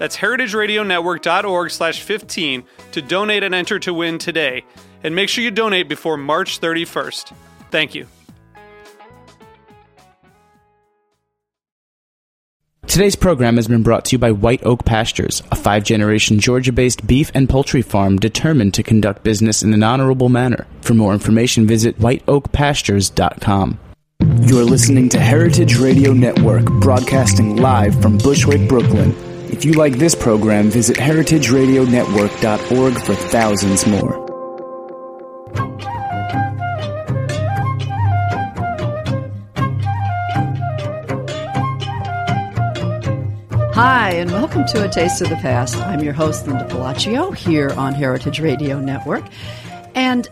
That's heritageradionetwork.org slash 15 to donate and enter to win today. And make sure you donate before March 31st. Thank you. Today's program has been brought to you by White Oak Pastures, a five generation Georgia based beef and poultry farm determined to conduct business in an honorable manner. For more information, visit whiteoakpastures.com. You're listening to Heritage Radio Network, broadcasting live from Bushwick, Brooklyn. If you like this program, visit heritageradionetwork.org for thousands more. Hi, and welcome to A Taste of the Past. I'm your host, Linda Pelaccio, here on Heritage Radio Network. And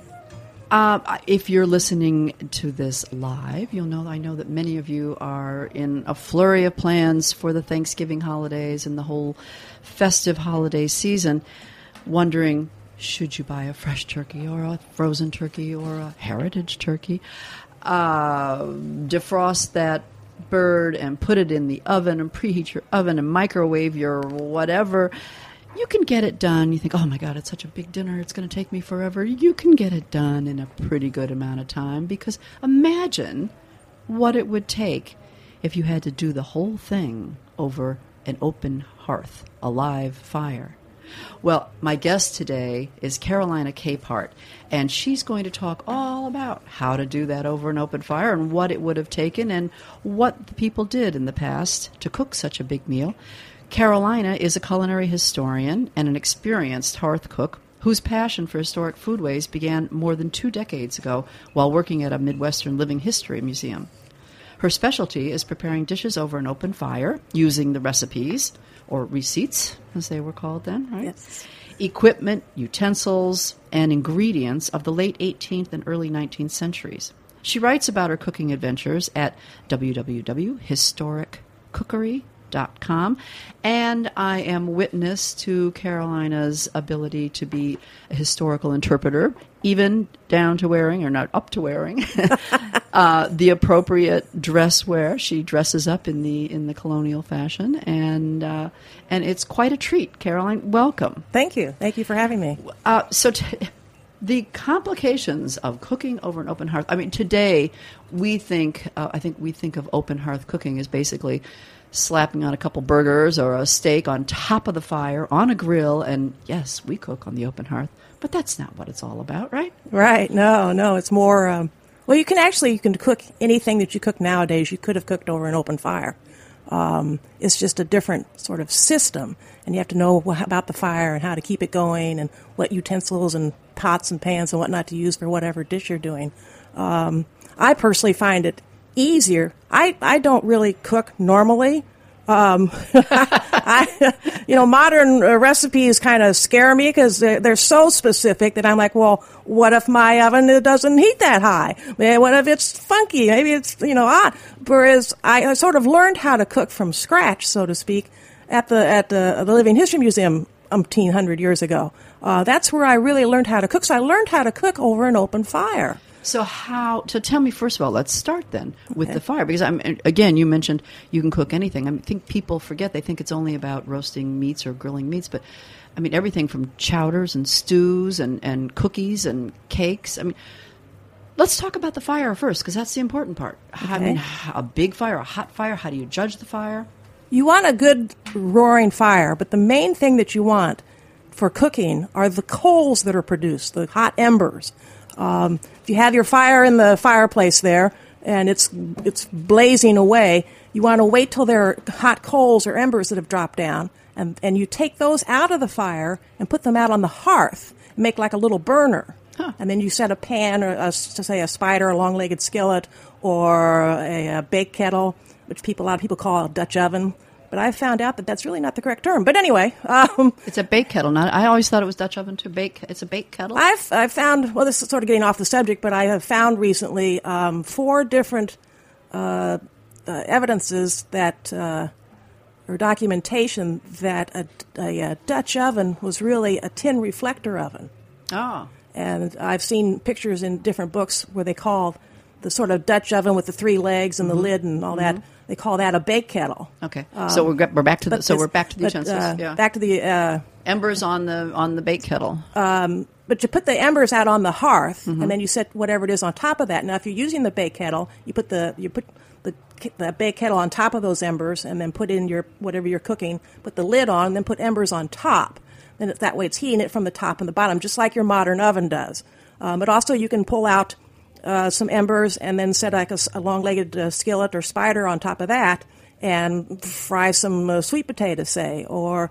uh, if you're listening to this live, you'll know I know that many of you are in a flurry of plans for the Thanksgiving holidays and the whole festive holiday season, wondering should you buy a fresh turkey or a frozen turkey or a heritage turkey? Uh, defrost that bird and put it in the oven and preheat your oven and microwave your whatever. You can get it done. You think, oh my God, it's such a big dinner, it's going to take me forever. You can get it done in a pretty good amount of time because imagine what it would take if you had to do the whole thing over an open hearth, a live fire. Well, my guest today is Carolina Capehart, and she's going to talk all about how to do that over an open fire and what it would have taken and what the people did in the past to cook such a big meal. Carolina is a culinary historian and an experienced hearth cook whose passion for historic foodways began more than two decades ago while working at a Midwestern Living History Museum. Her specialty is preparing dishes over an open fire using the recipes or receipts, as they were called then, right? Yes. Equipment, utensils, and ingredients of the late 18th and early 19th centuries. She writes about her cooking adventures at www.historiccookery.com, and I am witness to Carolina's ability to be a historical interpreter, even down to wearing, or not up to wearing, uh, the appropriate dress wear. She dresses up in the in the colonial fashion, and uh, and it's quite a treat. Caroline, welcome. Thank you. Thank you for having me. Uh, so. T- the complications of cooking over an open hearth. I mean, today we think, uh, I think we think of open hearth cooking as basically slapping on a couple burgers or a steak on top of the fire on a grill, and yes, we cook on the open hearth. But that's not what it's all about, right? Right. No, no. It's more. Um, well, you can actually you can cook anything that you cook nowadays. You could have cooked over an open fire. Um, it's just a different sort of system, and you have to know about the fire and how to keep it going, and what utensils and pots and pans and whatnot to use for whatever dish you're doing. Um, I personally find it easier. I, I don't really cook normally. Um, I, you know, modern uh, recipes kind of scare me because they're, they're so specific that I'm like, well, what if my oven uh, doesn't heat that high? Eh, What if it's funky? Maybe it's, you know, odd. Whereas I, sort of learned how to cook from scratch, so to speak, at the, at the, the Living History Museum umpteen hundred years ago. Uh, that's where I really learned how to cook. So I learned how to cook over an open fire. So how? So tell me first of all. Let's start then with the fire because I'm again. You mentioned you can cook anything. I think people forget they think it's only about roasting meats or grilling meats, but I mean everything from chowders and stews and and cookies and cakes. I mean. Let's talk about the fire first, because that's the important part. I mean, a big fire, a hot fire. How do you judge the fire? You want a good roaring fire, but the main thing that you want for cooking are the coals that are produced, the hot embers. Um, if you have your fire in the fireplace there and it's it's blazing away, you want to wait till there are hot coals or embers that have dropped down, and and you take those out of the fire and put them out on the hearth, and make like a little burner. And then you set a pan or a, to say a spider, a long-legged skillet, or a, a bake kettle, which people a lot of people call a Dutch oven. But I found out that that's really not the correct term. But anyway, um, It's a bake kettle. Not. I always thought it was Dutch oven too. Bake. It's a bake kettle. I've I've found well, this is sort of getting off the subject, but I have found recently um, four different uh, uh, evidences that uh, or documentation that a, a, a Dutch oven was really a tin reflector oven, oh. and I've seen pictures in different books where they call the sort of Dutch oven with the three legs and the lid and all that. They call that a bake kettle. Okay. so we're we're back to the. So this- we're back to the but, utensils. uh, yeah. Back to the uh, Embers on the on the bake kettle. but you put the embers out on the hearth, Mm-hmm. and then you set whatever it is on top of that. Now, if you're using the bake kettle, you put the you put the, the bake kettle on top of those embers, and then put in your whatever you're cooking. Put the lid on, and then put embers on top. Then that way, it's heating it from the top and the bottom, just like your modern oven does. Um, but also, you can pull out uh, some embers and then set like a long-legged uh, skillet or spider on top of that, and fry some uh, sweet potatoes, say, or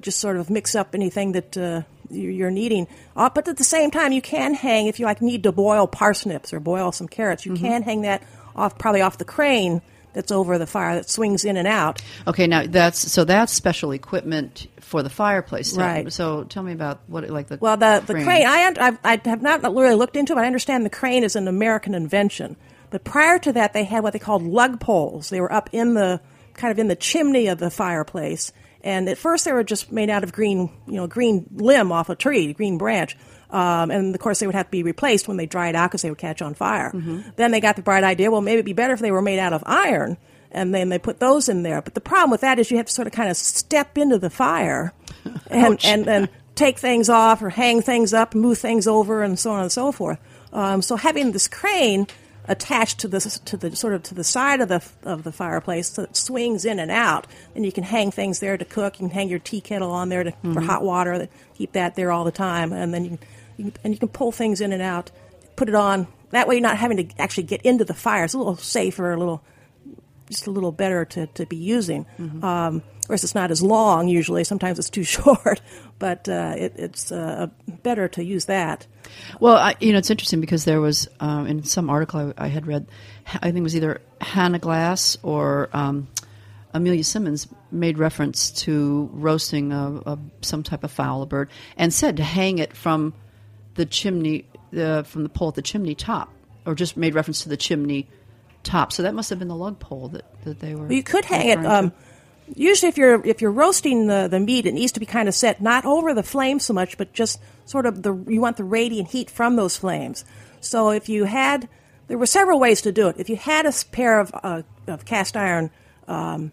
just sort of mix up anything that uh, you- you're needing. Uh, but at the same time, you can hang if you like need to boil parsnips or boil some carrots. You Mm-hmm. can hang that off probably off the crane that's over the fire that swings in and out. Okay, now that's so that's special equipment for the fireplace. So- Right. So tell me about what it like the Well, the the crane, I, I've, I have not really looked into it. but I understand the crane is an American invention. But prior to that, they had what they called lug poles. They were up in the kind of in the chimney of the fireplace. And at first, they were just made out of green, you know, green limb off a tree, green branch. Um, and of course, they would have to be replaced when they dried out because they would catch on fire. Then they got the bright idea, well, maybe it'd be better if they were made out of iron. And then they put those in there. But the problem with that is you have to sort of kind of step into the fire and, and, and take things off or hang things up, move things over, and so on and so forth. Um, so having this crane attached to the to the sort of to the side of the of the fireplace so it swings in and out, and you can hang things there to cook. You can hang your tea kettle on there to, for hot water. Keep that there all the time, and then you can, you can and you can pull things in and out. Put it on. That way, you're not having to actually get into the fire. It's a little safer, a little just a little better to, to be using. Um, of course, it's not as long usually. Sometimes it's too short, but uh, it, it's uh, better to use that. Well, I, you know, it's interesting because there was um, in some article I, I had read, I think it was either Hannah Glasse or um, Amelia Simmons made reference to roasting a, a, some type of fowl, a bird, and said to hang it from the chimney, uh, from the pole at the chimney top, or just made reference to the chimney top. So that must have been the lug pole that, that they were. You could hang it. Um, usually, if you're if you're roasting the, the meat, it needs to be kind of set not over the flame so much, but just sort of the you want the radiant heat from those flames. So if you had, there were several ways to do it. If you had a pair of uh, of cast iron um,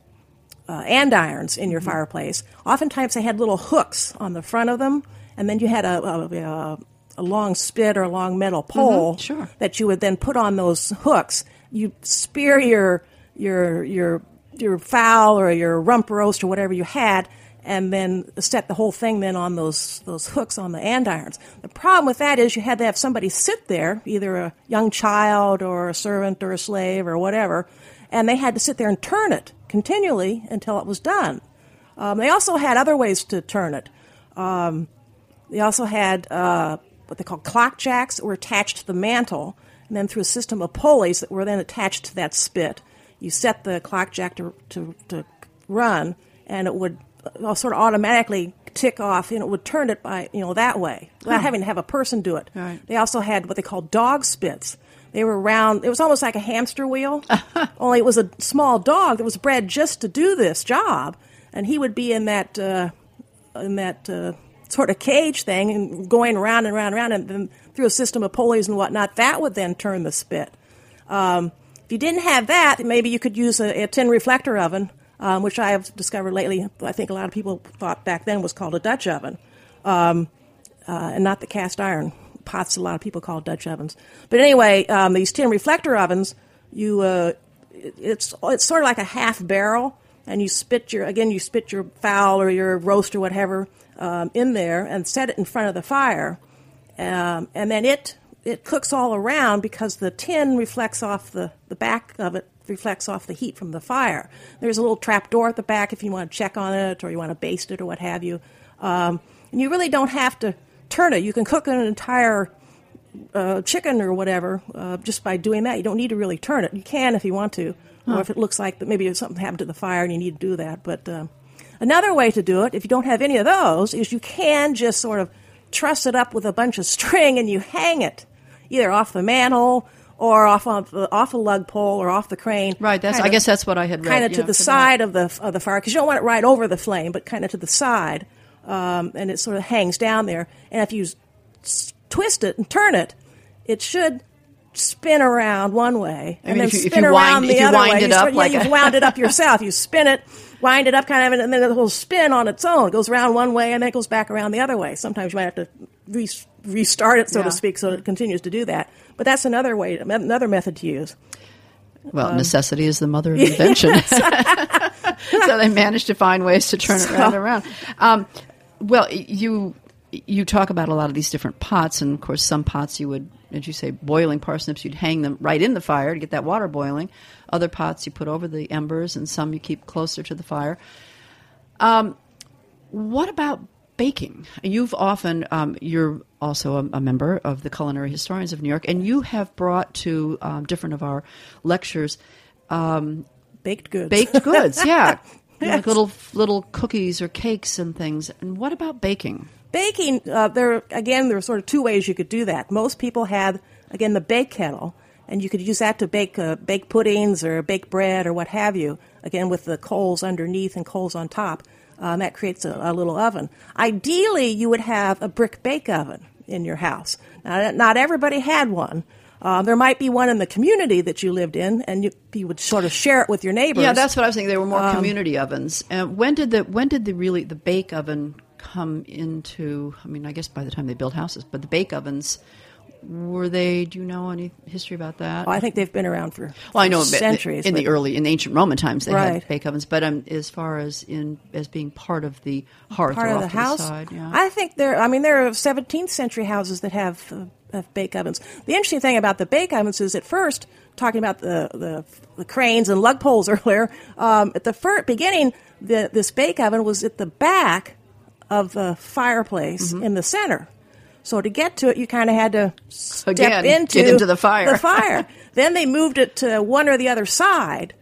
uh, andirons in your fireplace, oftentimes they had little hooks on the front of them, and then you had a, a, a, a long spit or a long metal pole sure. that you would then put on those hooks. You spear your your your your fowl or your rump roast or whatever you had, and then set the whole thing then on those those hooks on the andirons. The problem with that is you had to have somebody sit there, either a young child or a servant or a slave or whatever, and they had to sit there and turn it continually until it was done. Um, they also had other ways to turn it. Um, they also had uh, what they called clock jacks that were attached to the mantle, and then through a system of pulleys that were then attached to that spit, you set the clock jack to, to, to run, and it would uh, sort of automatically tick off, and it would turn it by you know that way without having to have a person do it. Right. They also had what they call dog spits. They were round. It was almost like a hamster wheel, only it was a small dog that was bred just to do this job, and he would be in that uh, in that uh, sort of cage thing and going around and around and around, and then through a system of pulleys and whatnot, that would then turn the spit. Um, if you didn't have that, maybe you could use a, a tin reflector oven, um, which I have discovered lately. I think a lot of people thought back then was called a Dutch oven, um, uh, and not the cast iron pots. A lot of people call Dutch ovens. But anyway, um, these tin reflector ovens, you uh, it- it's it's sort of like a half barrel, and you spit your again you spit your fowl or your roast or whatever um, in there and set it in front of the fire, um, and then it it cooks all around because the tin reflects off the, the back of it reflects off the heat from the fire. There's a little trap door at the back if you want to check on it or you want to baste it or what have you. Um, and you really don't have to turn it. You can cook an entire uh, chicken or whatever uh, just by doing that. You don't need to really turn it. You can if you want to, or if it looks like that maybe something happened to the fire and you need to do that. But um, another way to do it, if you don't have any of those, is you can just sort of truss it up with a bunch of string and you hang it either off the mantle or off of the, off a lug pole or off the crane. Right. That's. Kind I of- guess that's what I had kind of to know, the that. side of the of the fire because you don't want it right over the flame, but kind of to the side, um, and it sort of hangs down there. And if you s- twist it and turn it, it should spin around one way and mean, then if you- if spin you around wind- the other way. it You up sort- like yeah, a- you've wound it up yourself. You spin it, wind it up, kind of, and then it will spin on its own. It goes around one way and then it goes back around the other way. Sometimes you might have to re- restart it, so Yeah. to speak, so it continues to do that. But that's another way, another method to use. Well, Um, necessity is the mother of invention. so they managed to find ways to turn it around around. Um, well, you you talk about a lot of these different pots, and of course, some pots you would, as you say, boiling parsnips, you'd hang them right in the fire to get that water boiling. Other pots you put over the embers, and some you keep closer to the fire. Um, what about baking? You've often, um, you're also a, a member of the Culinary Historians of New York, and you have brought to um, different of our lectures um, Baked goods. baked goods. Yeah, know, like little little cookies or cakes and things. And what about baking? baking uh, there again there are sort of two ways you could do that most people had again the bake kettle and you could use that to bake uh, bake puddings or bake bread or what have you again with the coals underneath and coals on top um, that creates a, a little oven ideally you would have a brick bake oven in your house now not everybody had one uh, there might be one in the community that you lived in, and you, you would sort of share it with your neighbors. Yeah, that's what I was thinking. There were more Um, community ovens. And when did the when did the really the bake oven come into? I mean, I guess by the time they built houses, but the bake ovens were they? Do you know any history about that? Oh, I think they've been around for, Well, I know centuries. in the early in ancient Roman times they Right. had bake ovens, but um, as far as in as being part of the hearth part or of the house. side, yeah. I think there. I mean, there are 17th century houses that have, uh, have bake ovens. The interesting thing about the bake ovens is, at first, talking about the the, the cranes and lug poles earlier. Um, at the fir- beginning, the, this bake oven was at the back of the fireplace Mm-hmm. in the center. So to get to it, you kind of had to step Again, into get into the fire. The fire. then they moved it to one or the other side,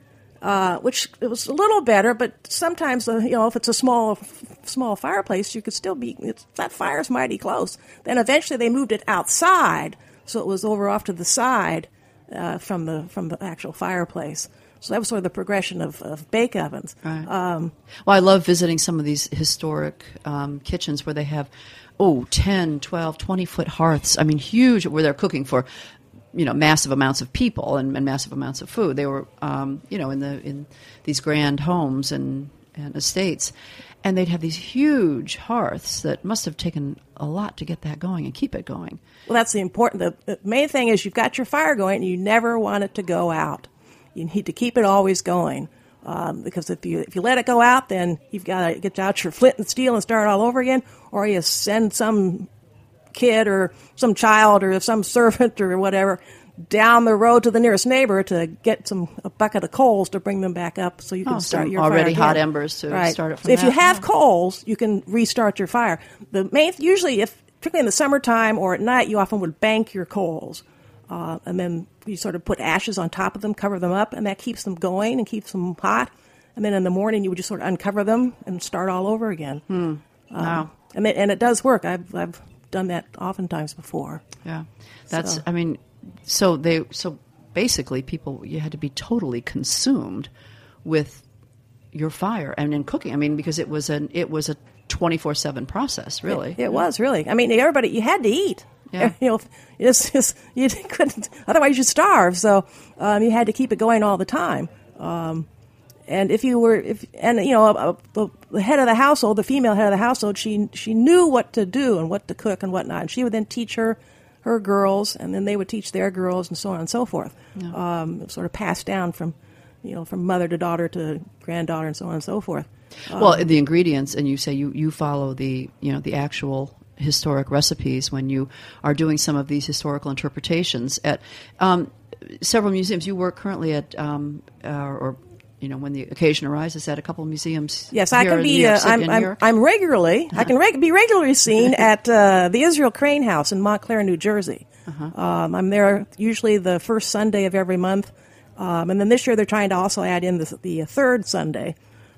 uh, which it was a little better. But sometimes, uh, you know, if it's a small small fireplace, you could still be it's, that fire's mighty close. Then eventually they moved it outside, so it was over off to the side uh, from the from the actual fireplace. So that was sort of the progression of, of bake ovens. Right. Um, well, I love visiting some of these historic um, kitchens where they have, oh, 10, 12, 20 foot hearths. I mean, huge, where they're cooking for, you know, massive amounts of people and, and massive amounts of food. They were, um, you know, in the in these grand homes and, and estates. And they'd have these huge hearths that must have taken a lot to get that going and keep it going. Well, that's the important. The, the main thing is you've got your fire going, and you never want it to go out. You need to keep it always going, um, because if you if you let it go out, then you've got to get out your flint and steel and start all over again, or you send some kid or some child or some servant or whatever down the road to the nearest neighbor to get some a bucket of coals to bring them back up so you can Oh, start your already fire hot embers to right. start it from So if you have yeah. coals, you can restart your fire. The main usually if particularly in the summertime or at night, you often would bank your coals. Uh, and then you sort of put ashes on top of them, cover them up, and that keeps them going and keeps them hot. And then in the morning, you would just sort of uncover them and start all over again. Hmm. wow. And it, and it does work. I've I've done that oftentimes before. Yeah, that's. So- I mean, so they so basically people you had to be totally consumed with your fire and in cooking. I mean, because it was an it was a twenty four seven process, really. It was really. I mean, everybody you had to eat. Yeah. You know, it's just you couldn't. Otherwise, you starve. So um, you had to keep it going all the time. Um, and if you were, if and you know, uh, uh, the head of the household, the female head of the household, she she knew what to do and what to cook and whatnot. And she would then teach her her girls, and then they would teach their girls, and so on and so forth. Um, sort of passed down from you know, from mother to daughter to granddaughter and so on and so forth. well, the ingredients, and you say you, you follow the you know the actual historic recipes when you are doing some of these historical interpretations at um, several museums. You work currently at um, uh, or you know when the occasion arises at a couple of museums. Yes, I can be. Uh, I'm, I'm. I'm regularly. I can reg- be regularly seen at uh, the Israel Crane House in Montclair, New Jersey. Uh-huh. Um, I'm there usually the first Sunday of every month, um, and then this year they're trying to also add in the, the third Sunday.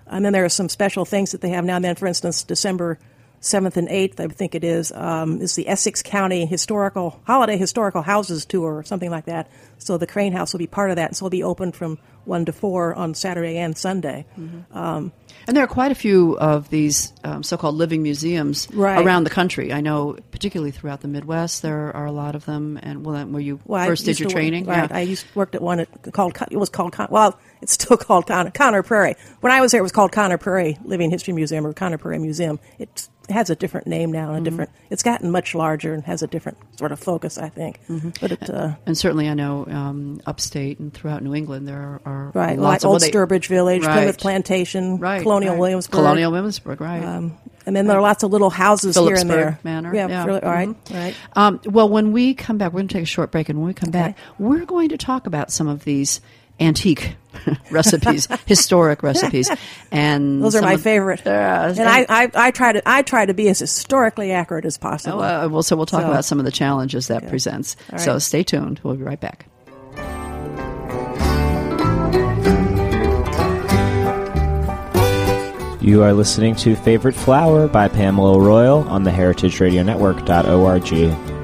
And then there are some special things that they have now and then. For instance, December seventh and eighth, I think it is, um, is the Essex County Historical Holiday Historical Houses Tour or something like that. So the Crane House will be part of that, and so it'll be open from one to four on Saturday and Sunday. Um, And there are quite a few of these um, so-called living museums Right. around the country. I know, particularly throughout the Midwest, there are a lot of them. And well, where you Well, first did your work- training, right? yeah. I used worked at one at, called it was called well, it's still called Con- Conner Prairie. When I was there, it was called Conner Prairie Living History Museum or Conner Prairie Museum. It has a different name now and Mm-hmm. a different. It's gotten much larger and has a different sort of focus, I think. Mm-hmm. But it, uh, and certainly, I know um, upstate and throughout New England there are, are right, lots like of Old well, they- Sturbridge Village, Right. Plymouth Plantation, right, Colonial right. Williamsburg, Colonial Williamsburg, right? Um, and then there are lots of little houses here and there. Manor, yeah, yeah. really- all right, Mhm. right. Um, well, when we come back, we're going to take a short break, and when we come back, we're going to talk about some of these antique recipes, historic recipes, and Those are my of- favorite. Uh, and I, I, I try to I try to be as historically accurate as possible. Uh, well, so we'll talk So- about some of the challenges that presents. All So stay tuned. We'll be right back. You are listening to Favorite Flower by Pamela Royal on the heritageradionetwork.org.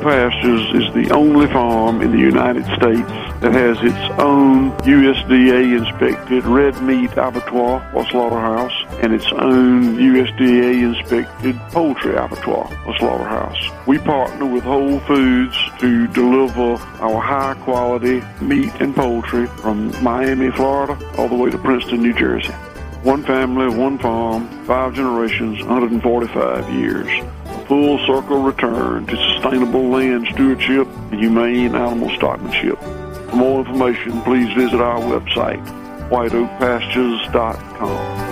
Pastures is the only farm in the United States that has its own USDA inspected red meat abattoir or slaughterhouse and its own USDA inspected poultry abattoir or slaughterhouse. We partner with Whole Foods to deliver our high quality meat and poultry from Miami, Florida, all the way to Princeton, New Jersey. One family, one farm, five generations, 145 years. Full circle return to sustainable land stewardship and humane animal stockmanship. For more information, please visit our website, whiteoakpastures.com.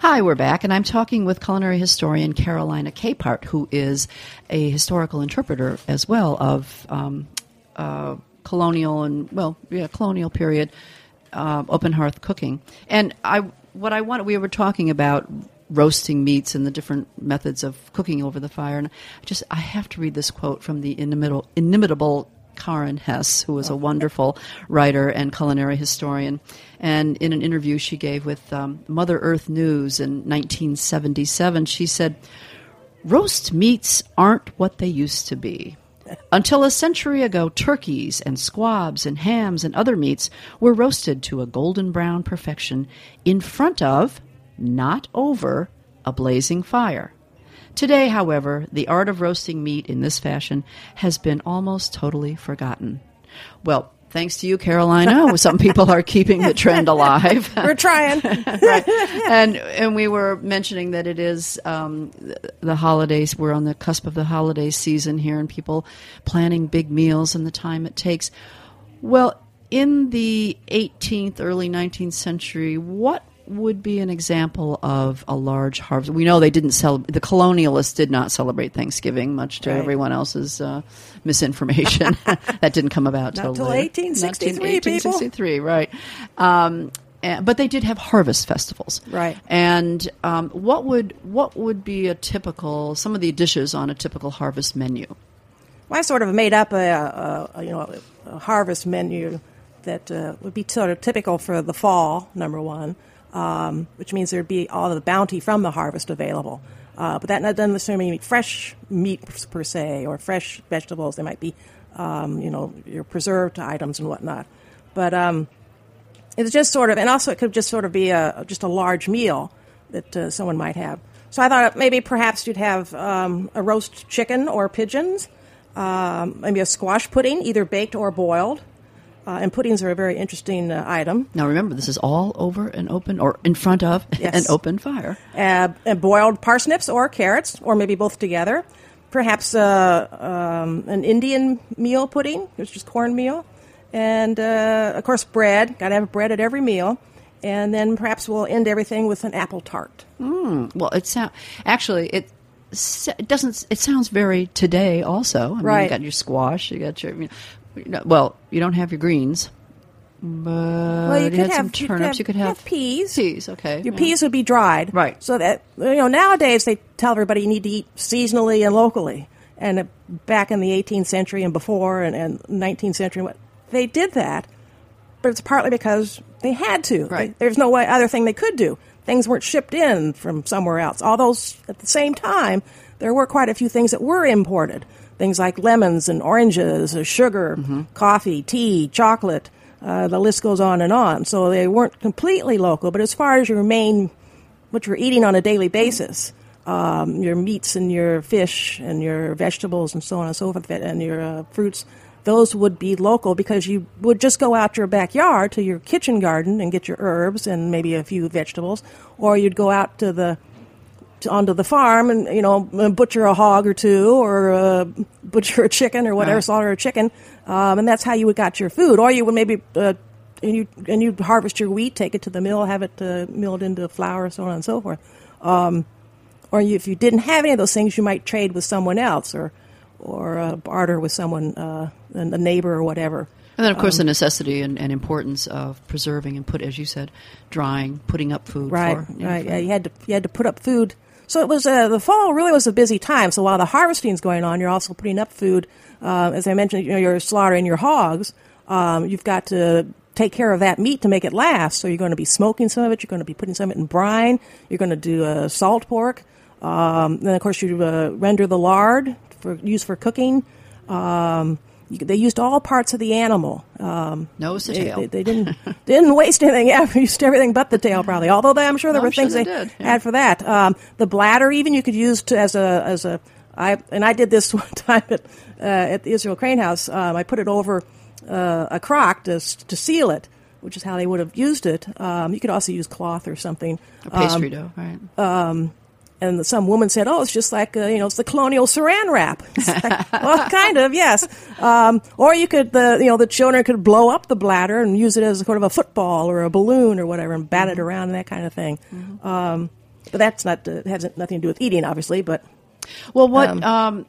Hi, we're back, and I'm talking with culinary historian Carolina Capehart, who is a historical interpreter as well of um, uh, colonial and well, yeah, colonial period uh, open hearth cooking. And I, what I wanted, we were talking about roasting meats and the different methods of cooking over the fire, and I just I have to read this quote from the inimitable, inimitable Karen Hess, who was a wonderful writer and culinary historian. And in an interview she gave with um, Mother Earth News in 1977, she said, Roast meats aren't what they used to be. Until a century ago, turkeys and squabs and hams and other meats were roasted to a golden brown perfection in front of, not over, a blazing fire. Today, however, the art of roasting meat in this fashion has been almost totally forgotten. Well, thanks to you, Carolina, some people are keeping the trend alive. We're trying. right. and and we were mentioning that it is um, the holidays. We're on the cusp of the holiday season here, and people planning big meals and the time it takes. Well, in the 18th, early 19th century, what would be an example of a large harvest? We know they didn't sell. The colonialists did not celebrate Thanksgiving, much to Right. everyone else's uh, misinformation. that didn't come about till till 1863, people. 1863, right? Um, and, but they did have harvest festivals, Right. And um, what would what would be a typical some of the dishes on a typical harvest menu? Well, I sort of made up a, a, a you know a harvest menu that uh, would be sort of typical for the fall. Number one, um, which means there'd be all the bounty from the harvest available. Uh, but that doesn't necessarily mean fresh meat per se or fresh vegetables. They might be, um, you know, your preserved items and whatnot. But um, it's just sort of, and also it could just sort of be a just a large meal that uh, someone might have. So I thought maybe perhaps you'd have um, a roast chicken or pigeons, um, maybe a squash pudding, either baked or boiled. Uh, and puddings are a very interesting uh, item. Now remember, this is all over an open or in front of Yes. an open fire. Uh, and boiled parsnips or carrots, or maybe both together. Perhaps uh, um, an Indian meal pudding, which is cornmeal. And uh, of course, bread. Got to have bread at every meal. And then perhaps we'll end everything with an apple tart. Well, it sound actually it. It doesn't. It sounds very today. Also, I mean, Right. You got your squash. You got your. You know, well, you don't have your greens, but Well, you you could have turnips. You could have, peas. Peas, okay. Your yeah. peas would be dried, Right. So that you know nowadays they tell everybody you need to eat seasonally and locally. And back in the 18th century and before, and, and 19th century, they did that. But it's partly because they had to. Right. There's no way other thing they could do. Things weren't shipped in from somewhere else. Although at the same time, there were quite a few things that were imported. Things like lemons and oranges, uh, sugar, coffee, tea, chocolate. Uh, the list goes on and on. So they weren't completely local. But as far as your main, what you're eating on a daily basis, um, your meats and your fish and your vegetables and so on and so forth, and your uh, fruits, those would be local because you would just go out your backyard to your kitchen garden and get your herbs and maybe a few vegetables, or you'd go out to the onto the farm and you know butcher a hog or two, or uh, butcher a chicken or whatever, Right. slaughter a chicken, um, and that's how you would got your food. Or you would maybe. Uh, and you and you harvest your wheat, take it to the mill, have it uh, milled into flour, so on and so forth. Um, or you, if you didn't have any of those things, you might trade with someone else, or or uh, barter with someone, uh, a a neighbor or whatever. And then, of course, Um, the necessity and, and importance of preserving and put, as you said, drying, putting up food. Right, for, you know, right. Yeah, you had to you had to put up food. So it was uh, the fall really was a busy time. So while the harvesting is going on, you're also putting up food. Uh, as I mentioned, you know, you're slaughtering your hogs. Um, you've got to take care of that meat to make it last. So you're going to be smoking some of it. You're going to be putting some of it in brine. You're going to do uh, salt pork. Um, then of course you uh, render the lard for use for cooking. Um, they used all parts of the animal. Um, Nose to they, tail. They, they didn't didn't waste anything. Yeah, used everything but the tail probably. Although they, I'm sure there I'm were sure things they did, yeah. had for that. Um, the bladder even you could use to, as a as a I and I did this one time at uh, at the Israel Crane House. Um, I put it over uh, a crock to to seal it, which is how they would have used it. Um, you could also use cloth or something. or pastry Um, dough, right? And some woman said, "Oh, it's just like uh, you know, it's the colonial Saran wrap." Like, well, kind of, yes. Um, or you could, the you know, the children could blow up the bladder and use it as a sort of a football or a balloon or whatever, and bat it around and that kind of thing. Um, but that's not uh, has nothing to do with eating, obviously. But Well, what? Um,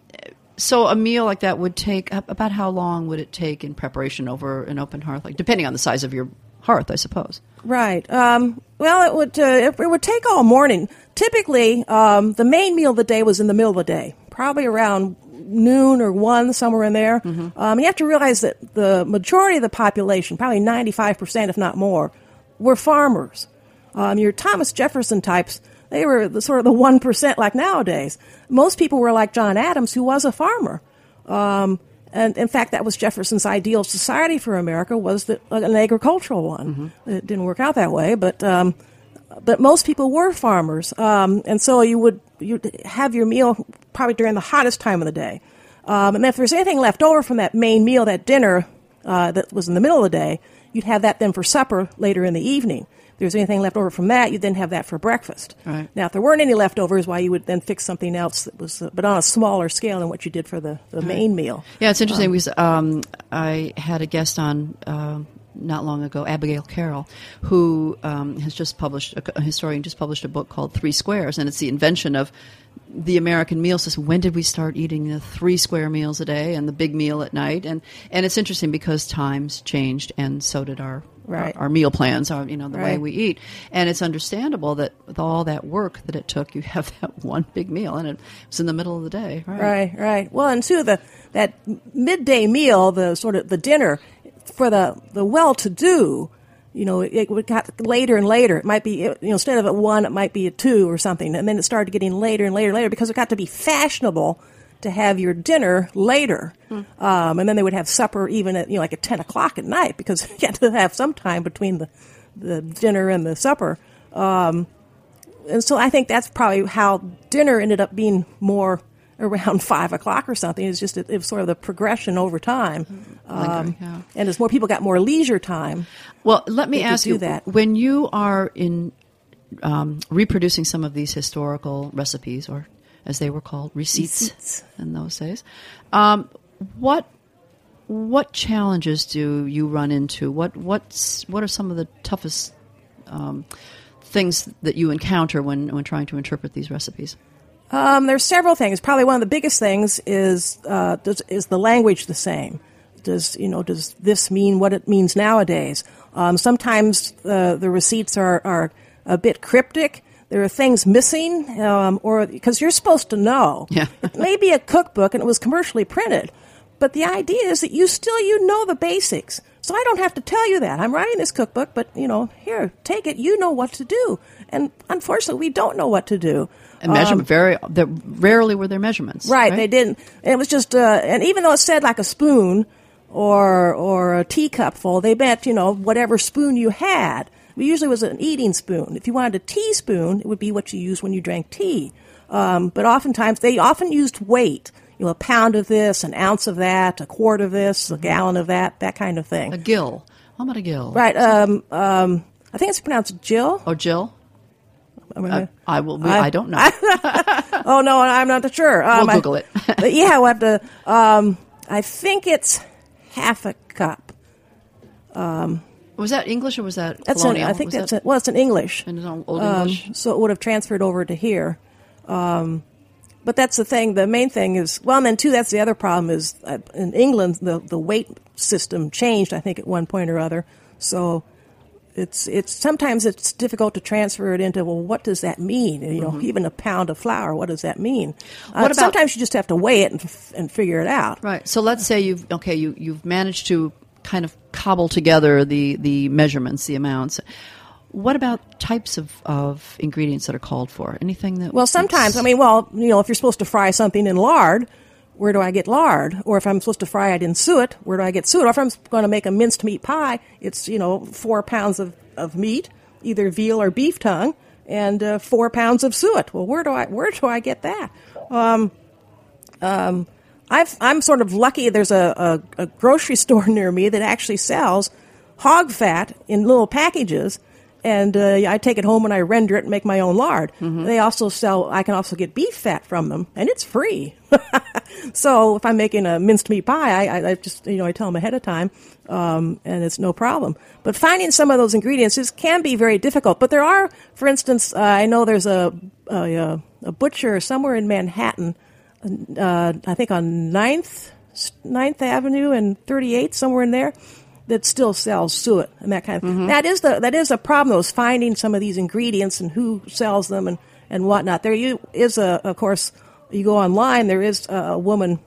so a meal like that would take about how long would it take in preparation over an open hearth? Like depending on the size of your hearth, I suppose. Right. Um, well, it would uh, it, it would take all morning. Typically, um, the main meal of the day was in the middle of the day, probably around noon or one, somewhere in there. Um, you have to realize that the majority of the population, probably ninety five percent, if not more, were farmers. Um, your Thomas Jefferson types, they were the sort of the one percent like nowadays. Most people were like John Adams, who was a farmer. And in fact, that was Jefferson's ideal society for America was that, an agricultural one. It didn't work out that way, but um, but most people were farmers, um, and so you would you have your meal probably during the hottest time of the day. Um, and if there's anything left over from that main meal, that dinner uh, that was in the middle of the day, you'd have that then for supper later in the evening. There's anything left over from that, you'd then have that for breakfast. Right. Now, if there weren't any leftovers, why you would then fix something else that was, uh, but on a smaller scale than what you did for the, the main meal. Yeah, it's interesting because um, I had a guest on uh, not long ago, Abigail Carroll, who um, has just published a, historian just published a book called Three Squares, and it's the invention of the American meal system. When did we start eating the three square meals a day and the big meal at night? And and it's interesting because times changed, and so did our Right. our, our meal plans, our you know the way we eat, and it's understandable that with all that work that it took, you have that one big meal, and it was in the middle of the day, right? Right, right. Well, and too, the that midday meal, the sort of the dinner for the the well-to-do, you know, it, it got later and later. It might be, you know, instead of a one, it might be a two or something. And then it started getting later and later and later because it got to be fashionable to have your dinner later. Um, and then they would have supper even at, you know, like at 10 o'clock at night because you had to have some time between the, the dinner and the supper. Um, and so I think that's probably how dinner ended up being more around five o'clock or something. It's just it, was sort of the progression over time, um, yeah. and as more people got more leisure time. Well, let me ask you that. when you are in um, reproducing some of these historical recipes, or as they were called, receipts, Receipts. in those days. Um, what what challenges do you run into? What what's what are some of the toughest um, things that you encounter when when trying to interpret these recipes? Um, there's several things. Probably one of the biggest things is uh, does, is the language the same? Does you know does this mean what it means nowadays? Um, sometimes uh, the receipts are, are a bit cryptic. There are things missing, um, or because you're supposed to know. Yeah. it may be a cookbook and it was commercially printed, but the idea is that you still you know the basics. So I don't have to tell you that. I'm writing this cookbook, but you know, here, take it. You know what to do. And unfortunately, we don't know what to do. And measurement very there, rarely were there measurements. Right, they didn't. It was just, uh, and even though it said like a spoon or or a teacupful, they meant you know whatever spoon you had. It usually was an eating spoon. If you wanted a teaspoon, it would be what you used when you drank tea. Um, but oftentimes they often used weight. You know, a pound of this, an ounce of that, a quart of this, a gallon of that, that kind of thing. A gill. How about a gill? Right. Um, um, I think it's pronounced Jill. Or Jill? I Uh, I will. We, I- I, don't know. oh no, I'm not sure. Um, We'll I- Google it. but yeah, we'll have to. Um, I think it's half a cup. Um, was that English or was that That's an, colonial? I think Was that's that a, well, it's in English. in old Um, English. so it would have transferred over to here. Um, but that's the thing. The main thing is well, and then too. That's the other problem is uh, in England the the weight system changed. I think at one point or other. So it's it's sometimes it's difficult to transfer it into well, what does that mean? You know, even a pound of flour, what does that mean? Uh, Mm-hmm. What about- sometimes you just have to weigh it and, f- and figure it out. Right. So let's say you've okay, you you've managed to kind of cobble together the the measurements, the amounts. What about types of, of ingredients that are called for? Anything that Well, sometimes, I mean, well, you know, if you're supposed to fry something in lard, where do I get lard? Or if I'm supposed to fry it in suet, where do I get suet? Or if I'm going to make a minced meat pie, it's, you know, four pounds of, of meat, either veal or beef tongue, and uh, four pounds of suet. Well, where do I, where do I get that? Um, um, I've, I'm sort of lucky. There's a, a, a grocery store near me that actually sells hog fat in little packages, and uh, I take it home and I render it and make my own lard. They also sell. I can also get beef fat from them, and it's free. so if I'm making a minced meat pie, I, I, just you know I tell them ahead of time, um, and it's no problem. But finding some of those ingredients is, can be very difficult. But there are, for instance, uh, I know there's a, a a butcher somewhere in Manhattan uh, I think on 9th, 9th Avenue and 38th, somewhere in there, that still sells suet and that kind of That is the that is a problem though, is finding some of these ingredients and who sells them and, and whatnot. There you, is a of course you go online, there is a, a woman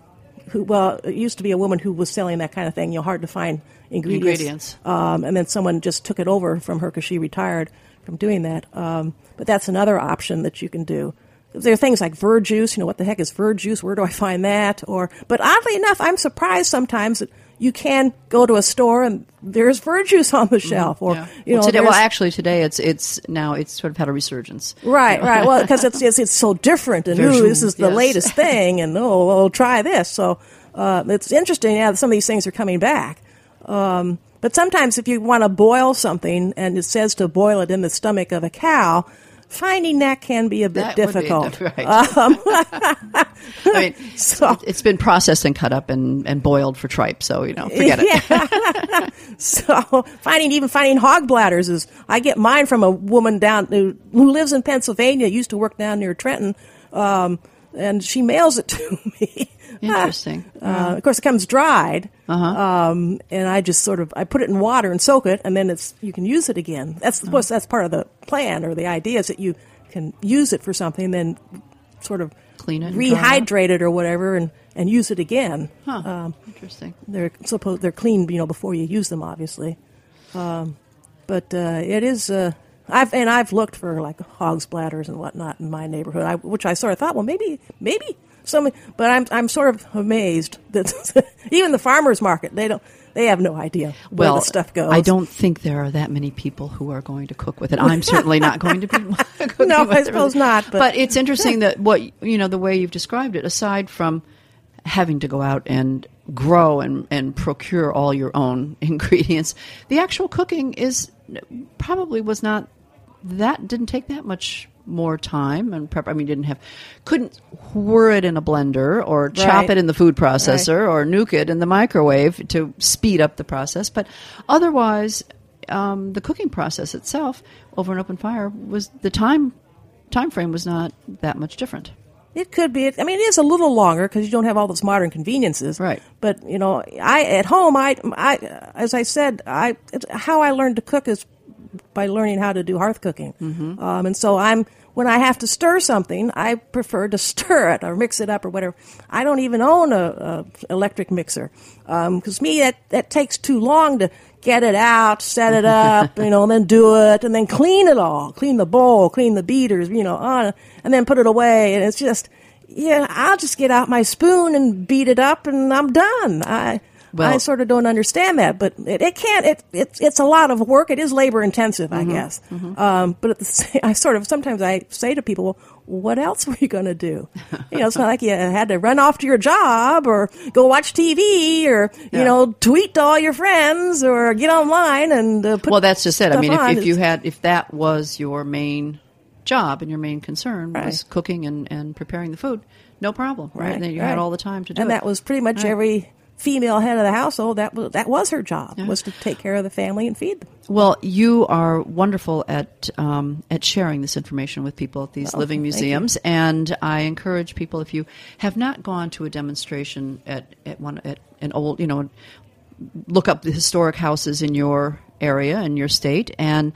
who well, it used to be a woman who was selling that kind of thing, you know, hard to find ingredients. Ingredients. Um, and then someone just took it over from her because she retired from doing that. Um, but that's another option that you can do. There are things like verjuice. You know, what the heck is verjuice? Where do I find that? Or, but oddly enough, I'm surprised sometimes that you can go to a store and there's verjuice on the shelf. Or, you well, know, today, well, actually, today it's it's now it's sort of had a resurgence. Right, right. Well, because it's, it's it's so different, and ooh, this is the yes. latest thing, and oh, well, try this. So uh, it's interesting. Yeah, that some of these things are coming back. Um, but sometimes, if you want to boil something, and it says to boil it in the stomach of a cow, finding that can be a bit That would be difficult. right. I mean, So- it's been processed and cut up and, and boiled for tripe, so you know, forget it. Yeah. so finding even finding hog bladders is I get mine from a woman down who, who lives in Pennsylvania, used to work down near Trenton, um, and she mails it to me. Interesting. Uh, of course, it comes dried, Uh-huh. um, and I just sort of I put it in water and soak it, and then it's you can use it again. That's of course that's part of the plan or the idea is that you can use it for something, then sort of Clean it rehydrate it or whatever, and, and use it again. Huh. Interesting. They're supposed they're cleaned, you know, before you use them, obviously. Um, but uh, it is. Uh, I've and I've looked for like hog's bladders and whatnot in my neighborhood, I, which I sort of thought, well, maybe, maybe some. But I'm I'm sort of amazed that even the farmers market they don't they have no idea where well, the stuff goes. I don't think there are that many people who are going to cook with it. I'm certainly not going to be cooking No, with I it. suppose not, but- it's interesting that what you know the way you've described it. Aside from having to go out and grow and, and procure all your own ingredients, the actual cooking is probably was not that didn't take that much more time and prep. I mean, didn't have couldn't whir it in a blender or chop it in the food processor or nuke it in the microwave to speed up the process. But otherwise, um, the cooking process itself over an open fire was the time time frame was not that much different. It could be. I mean, it is a little longer because you don't have all those modern conveniences. Right. But you know, I at home, I, I, as I said, I how I learned to cook is by learning how to do hearth cooking. Mm-hmm. Um, and so I'm when I have to stir something, I prefer to stir it or mix it up or whatever. I don't even own a, a electric mixer because me that that takes too long to get it out, set it up, you know, and then do it, and then clean it all, clean the bowl, clean the beaters, you know, on, and then put it away, and it's just. Yeah, I'll just get out my spoon and beat it up, and I'm done. I Well- I sort of don't understand that, but it, it can't. It, it's it's a lot of work. It is labor intensive, Mm-hmm. I guess. Um, but at the I sort of sometimes I say to people, well, "What else were you going to do?" you know, it's not like you had to run off to your job or go watch TV or you Yeah. know tweet to all your friends or get online and uh, put. well, that's just it. I mean, if, if you had if that was your main job and your main concern was cooking and, and preparing the food, no problem, right? And then you right. had all the time to do and it. that was pretty much Right. every female head of the household. That was that was her job was to take care of the family and feed them. Well, you are wonderful at um, at sharing this information with people at these Oh, living museums, and I encourage people if you have not gone to a demonstration at at one at an old, you know, look up the historic houses in your area in your state, and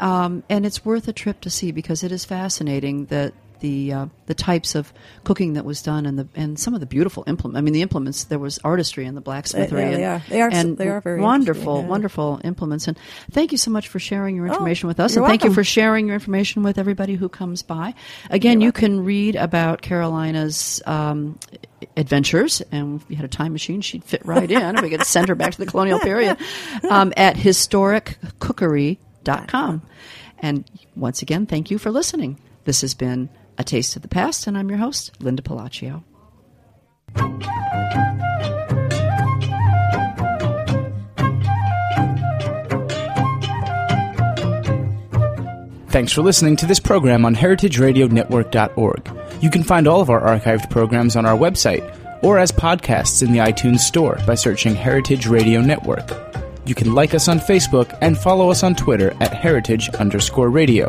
um, and it's worth a trip to see because it is fascinating that. The uh, the types of cooking that was done and the and some of the beautiful implements. I mean, the implements there was artistry in the blacksmithery. They- they and, are. They are- and they are very wonderful, yeah. wonderful implements. And thank you so much for sharing your information with us. Oh, you're and thank you for sharing your information with everybody who comes by. Again, you can read about Carolina's um, adventures. And if you had a time machine, she'd fit right in. we could send her back to the colonial period um, at historiccookery.com. And once again, thank you for listening. This has been A Taste of the Past, and I'm your host, Linda Pelaccio. Thanks for listening to this program on heritageradionetwork.org. You can find all of our archived programs on our website or as podcasts in the iTunes Store by searching Heritage Radio Network. You can like us on Facebook and follow us on Twitter at heritage underscore radio.